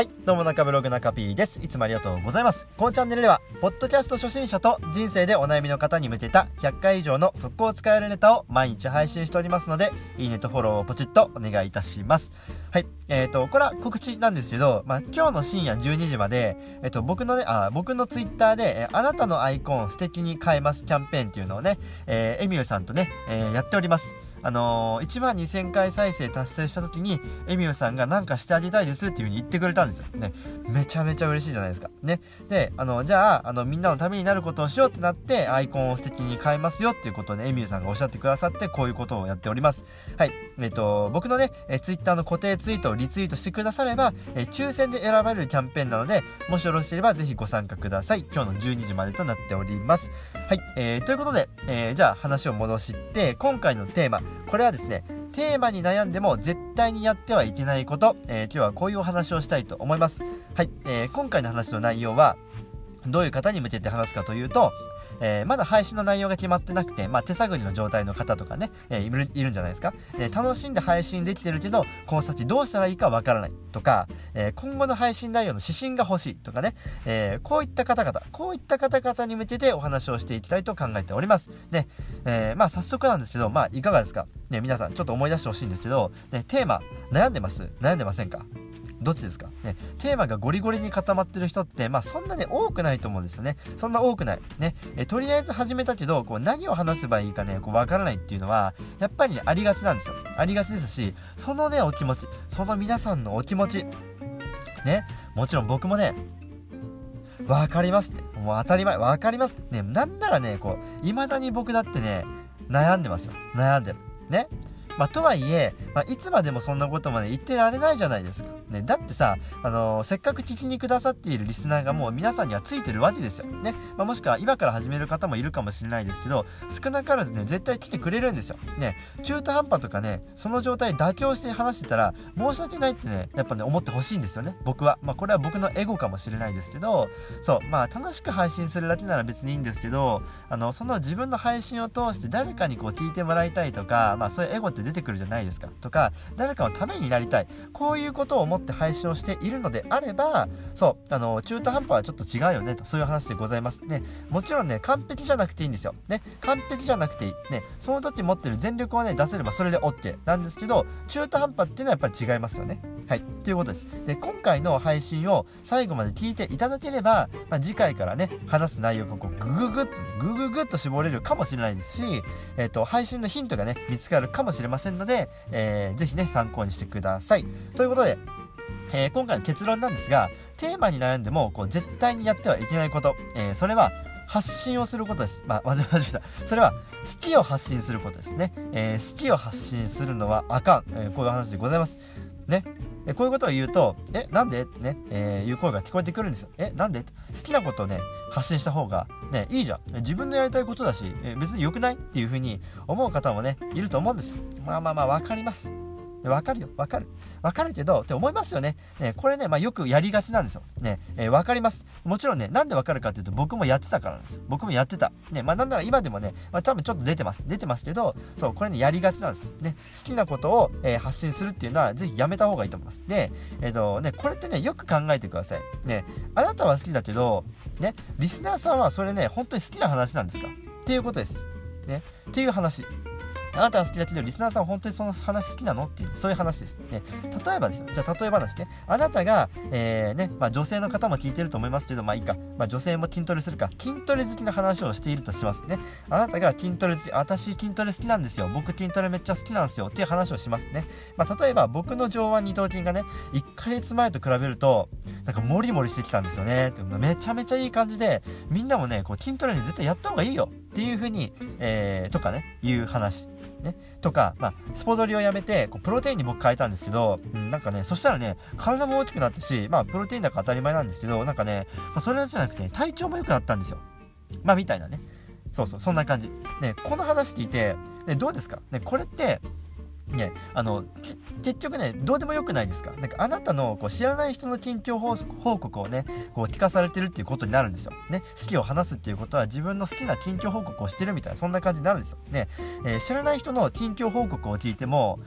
はい、どうも中ブログ中 P です。いつもありがとうございます。このチャンネルでは、ポッドキャスト初心者と人生でお悩みの方に向けた100回以上の速攻使えるネタを毎日配信しておりますので、いいねとフォローをポチッとお願いいたします。はい、えーと、これは告知なんですけど、まあ、今日の深夜12時まで、えっ、ー、と、僕のね、あ、僕のツイッターで、えー、あなたのアイコンを素敵に変えますキャンペーンっていうのをね、えー、エミューさんとね、えー、やっております。あのー、1万2000回再生達成した時に、エミューさんが何かしてあげたいですっていう風に言ってくれたんですよ。ね。めちゃめちゃ嬉しいじゃないですか。ね。で、あの、じゃあ、あの、みんなのためになることをしようってなって、アイコンを素敵に変えますよっていうことをね、エミューさんがおっしゃってくださって、こういうことをやっております。はい。えっ、ー、と、僕のね、えー、ツイッターの固定ツイートをリツイートしてくだされば、えー、抽選で選ばれるキャンペーンなので、もしよろしければぜひご参加ください。今日の12時までとなっております。はい。えー、ということで、えー、じゃあ話を戻して、今回のテーマ、これはですね、テーマに悩んでも絶対にやってはいけないこと、えー、今日はこういうお話をしたいと思います。はい、えー、今回の話の内容は、どういう方に向けて話すかというと、えー、まだ配信の内容が決まってなくて、まあ、手探りの状態の方とかね、えー、いるんじゃないですか、えー、楽しんで配信できてるけどこの先どうしたらいいかわからないとか、え今後の配信内容の指針が欲しいとかね、えこういった方々こういった方々に向けてお話をしていきたいと考えております。で、えまあ早速なんですけどまあいかがですか？ね皆さんちょっと思い出してほしいんですけど、ね、テーマ悩んでます？悩んでませんか？どっちですか？ね、テーマがゴリゴリに固まってる人って、まあそんなね、多くないと思うんですよね。そんな多くない。ね、えとりあえず始めたけど、こう何を話せばいいかね、こうわからないっていうのは、やっぱりね、ありがちなんですよ。ありがちですし、そのね、お気持ち、その皆さんのお気持ち、ね、もちろん僕もね、わかりますって。もう当たり前、わかりますって。ね、なんならね、こう、未だに僕だってね、悩んでますよ。悩んでる。ね。まあ、とはいえ、まあ、いつまでもそんなことまで言ってられないじゃないですか。ね、だってさ、あのー、せっかく聞きにくださっているリスナーがもう皆さんにはついてるわけですよ。ね。まあ、もしくは今から始める方もいるかもしれないですけど、少なからずね、絶対来てくれるんですよ。ね。中途半端とかね、その状態妥協して話してたら、申し訳ないってね、やっぱね、思ってほしいんですよね。僕は。まあ、これは僕のエゴかもしれないですけど、そう、まあ、楽しく配信するだけなら別にいいんですけど、あの、その自分の配信を通して誰かにこう聞いてもらいたいとか、まあ、そういうエゴって出てくるじゃないですか。とか誰かのためになりたいこういうことを思って配信をしているのであればそうあの中途半端はちょっと違うよねとそういう話でございます。ねもちろんね完璧じゃなくていいんですよ。ね完璧じゃなくていい。ねその時持ってる全力をね出せればそれで OK なんですけど中途半端っていうのはやっぱり違いますよね。はいということです。で今回の配信を最後まで聞いていただければ、まあ、次回からね話す内容がこうグググッグググッと絞れるかもしれないですし、えーと、と配信のヒントがね見つかるかもしれませんので、えー、ぜひね、参考にしてください。ということで、えー、今回の結論なんですが、テーマに悩んでも、こう、絶対にやってはいけないこと、えー、それは、発信をすることです。まあ、間違えました。それは、好きを発信することですね。えー、好きを発信するのはあかん。えー、こういう話でございます。ね。えこういうことを言うと、え、なんで？ってね、えー、いう声が聞こえてくるんですよ。え、なんで？好きなことをね、発信した方が、ね、いいじゃん。自分のやりたいことだし、え別に良くない？っていうふうに思う方もね、いると思うんですよ。まあまあまあ、わかります。わかるよ、わかる。わかるけど、って思いますよね。ねこれね、まあ、よくやりがちなんですよ。ね、えー、わかります。もちろんね、なんでわかるかっていうと、僕もやってたからなんですよ。僕もやってた。ね、まあ、なんなら今でもね、まあ、多分ちょっと出てます。出てますけど、そう、これね、やりがちなんですよ。ね、好きなことを、えー、発信するっていうのは、ぜひやめた方がいいと思います。で、えっ、ー、とね、これってね、よく考えてください。ね、あなたは好きだけど、ね、リスナーさんはそれね、本当に好きな話なんですか？っていうことです。ね、っていう話。あなたは好きだけどリスナーさん本当にその話好きなの？っていうそういう話です、ね、例えばですよ。じゃあ例え話ね。あなたが、えー、ねまあ、女性の方も聞いてると思いますけどまあいいか、まあ、女性も筋トレするか。筋トレ好きな話をしているとしますね。あなたが筋トレ好き。私筋トレ好きなんですよ。僕筋トレめっちゃ好きなんですよ。っていう話をしますね、まあ、例えば僕の上腕二頭筋がね1ヶ月前と比べるとなんかモリモリしてきたんですよね。めちゃめちゃいい感じでみんなもねこう筋トレに絶対やった方がいいよ。っていう風に、えー、とかねいう話。ね、とか、まあ、スポドリをやめてこうプロテインに僕変えたんですけど、うん、なんかねそしたらね体も大きくなったしまあプロテインだから当たり前なんですけどなんかね、まあ、それじゃなくて、体調も良くなったんですよ。まあみたいなね。そうそうそんな感じ。ねこの話聞いて、ね、どうですか？ねこれってね、あの結局ねどうでもよくないですか？なんかあなたのこう知らない人の近況報告をねこう聞かされてるっていうことになるんですよ、ね、好きを話すっていうことは自分の好きな近況報告をしてるみたいなそんな感じになるんですよ、ねえー、知らない人の近況報告を聞いても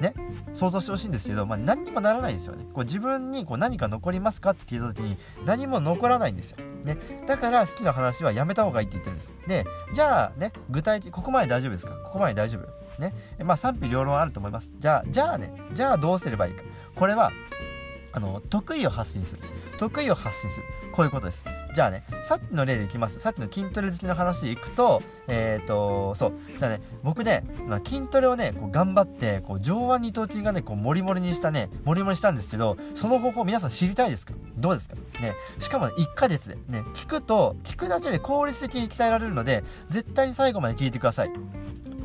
ね想像してほしいんですけど、まあ、何にもならないですよね。こう自分にこう何か残りますかって聞いた時に何も残らないんですよ、ね、だから好きな話はやめた方がいいって言ってるんです。でじゃあね具体的ここまで大丈夫ですか？ここまで大丈夫？ね。まあ賛否両論あると思います。じゃあじゃあねじゃあどうすればいいか。これはあの得意を発信する得意を発信する。こういうことです。じゃあねさっきの例でいきます。さっきの筋トレ好きの話でいくとえっ、ー、とそう。じゃあね僕ね筋トレをねこう頑張ってこう上腕二頭筋がねこうモリモリにしたねモリモリしたんですけどその方法皆さん知りたいですか？どうですか？ね。しかも、ね、1ヶ月で。ね聞くと聞くだけで効率的に鍛えられるので絶対に最後まで聞いてください。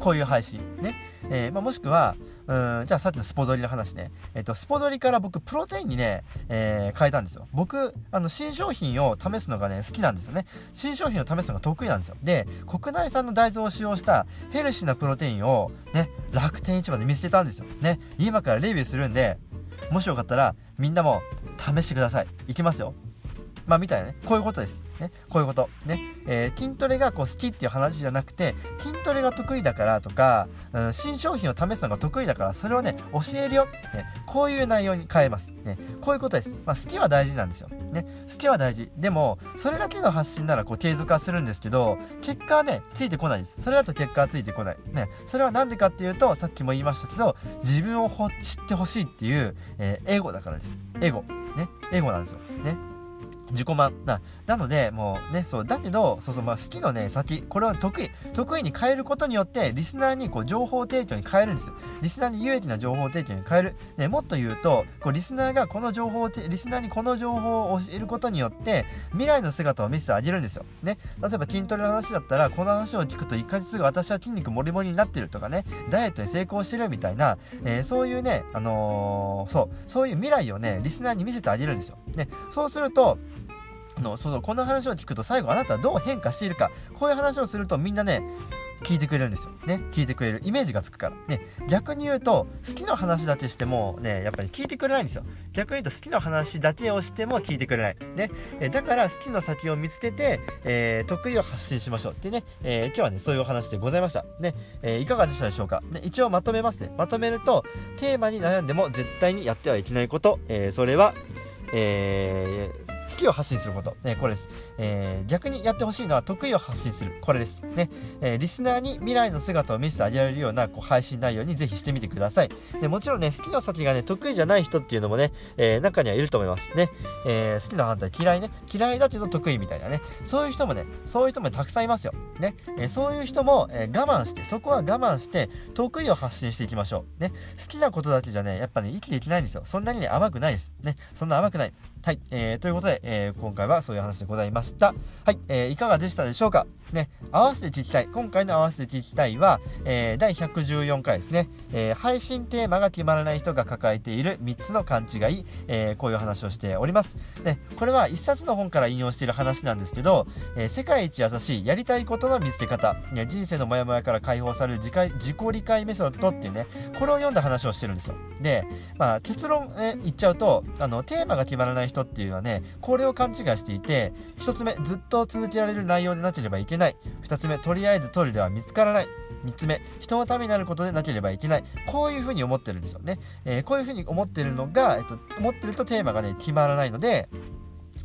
こういう配信ね、えーまあ、もしくはうんじゃあさっきのスポドリの話ね、えっと、スポドリから僕プロテインにね、えー、変えたんですよ。僕あの新商品を試すのがね好きなんですよね。新商品を試すのが得意なんですよ。で国内産の大豆を使用したヘルシーなプロテインをね楽天市場で見つけたんですよ。ね。今からレビューするんでもしよかったらみんなも試してください。いきますよ。まあみたいなねこういうことですね、こういうこと。ね。えー、筋トレがこう好きっていう話じゃなくて、筋トレが得意だからとか、うん、新商品を試すのが得意だから、それをね、教えるよ。ね。こういう内容に変えます。ね。こういうことです。まあ、好きは大事なんですよ。ね。好きは大事。でも、それだけの発信ならこう継続はするんですけど、結果はね、ついてこないです。それだと結果はついてこない。ね。それは何でかっていうと、さっきも言いましたけど、自分を知ってほしいっていう、えー、エゴだからです。エゴ。ね。エゴなんですよ。ね。自己満。ななのでもうねそうだけどそうそうまあ好きのね先これは得意得意に変えることによってリスナーにこう情報提供に変えるんですよ。リスナーに有益な情報提供に変える、ね、もっと言うとこうリスナーがこの情報をリスナーにこの情報を教えることによって未来の姿を見せてあげるんですよ。ね。例えば筋トレの話だったらこの話を聞くと1ヶ月後私は筋肉もりもりになってるとかねダイエットに成功してるみたいな、えー、そういうねあのー、そうそういう未来をねリスナーに見せてあげるんですよ。ね。そうするとのそうそうこの話を聞くと最後あなたはどう変化しているかこういう話をするとみんなね聞いてくれるんですよ。ね。聞いてくれる。イメージがつくから。ね。逆に言うと、好きな話だけしても、ね、やっぱり聞いてくれないんですよ。逆に言うと、好きな話だけをしても聞いてくれない。ね。えだから、好きな先を見つけて、えー、得意を発信しましょう。ってね、えー、今日はね、そういうお話でございました。ね。えー、いかがでしたでしょうか。ね。一応まとめますね。まとめると、テーマに悩んでも絶対にやってはいけないこと、えそれは、えー、好きを発信すること、ね、これです、えー、逆にやってほしいのは得意を発信する。これです、ね。えー、リスナーに未来の姿を見せてあげられるようなこう配信内容にぜひしてみてください。でもちろんね好きな先がね得意じゃない人っていうのもね、えー、中にはいると思います。ね、え好きな反対嫌いね。嫌いだけど得意みたいなね。そういう人もねそういう人もたくさんいますよ。ね、えそういう人も、え我慢してそこは我慢して得意を発信していきましょう。ね。好きなことだけじゃねやっぱね生きていけないんですよ。そんなにね甘くないです。ね。そんな甘くない。はい、えー、ということで、えー、今回はそういう話でございました。はい、えー、いかがでしたでしょうか？ね、合わせて聞きたい。今回の合わせて聞きたいは、えー、第114回ですね、えー、配信テーマが決まらない人が抱えている3つの勘違い、えー、こういう話をしております。で、これは1冊の本から引用している話なんですけど、え世界一優しいやりたいことの見つけ方、ね、人生のモヤモヤから解放される自自己理解メソッドっていうね、これを読んだ話をしてるんですよ。で、まあ、結論、え言っちゃうと、あの、テーマが決まらない人っていうのはねこれを勘違いしていて1つ目ずっと続けられる内容でなければいけない。2つ目とりあえず取るでは見つからない。3つ目人のためになることでなければいけない。こういうふうに思ってるんですよね、えー、こういうふうに思ってるのが、えっと、思ってるとテーマがね決まらないので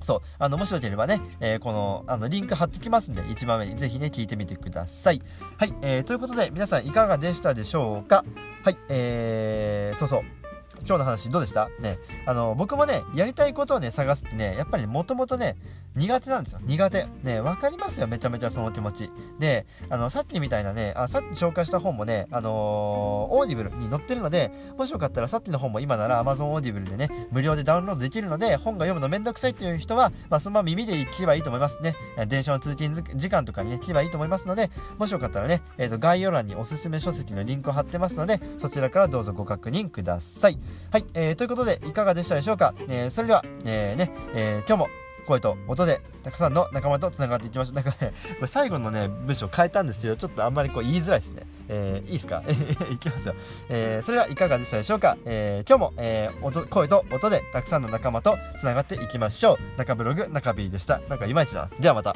そう、あの、もしよければね、えー、この、あの、リンク貼ってきますんで、1番目に。ぜひね、聞いてみてください。はい、えー、ということで、皆さんいかがでしたでしょうか？はい、えー、そうそう。今日の話どうでした？ね、あの、僕もね、やりたいことをね、探すってね、やっぱりもともとね、苦手なんですよ。苦手。ね、わかりますよ。めちゃめちゃその気持ち。で、あの、さっきみたいなね、あさっき紹介した本もね、あのー、Audible に載ってるので、もしよかったらさっきの本も今なら Amazon Audible でね、無料でダウンロードできるので、本が読むのめんどくさいっていう人は、まあ、そのまま耳で聞けばいいと思いますね。電車の通勤時間とかにね、聞けばいいと思いますので、もしよかったらね、え、ー、と、概要欄におすすめ書籍のリンクを貼ってますので、そちらからどうぞご確認ください。はい、えー、ということで、いかがでしたでしょうか？えー、それでは、えー、ね、えー、今日も声と音でたくさんの仲間とつながっていきましょう。なんかねこれ最後のね文章変えたんですけどちょっとあんまりこう言いづらいですね。えー、いいですか？いきますよ、えー、それはいかがでしたでしょうか、えー、今日も、えー、音声と音でたくさんの仲間とつながっていきましょう。中ブログ中 B でした。なんかいまいちだ。ではまた。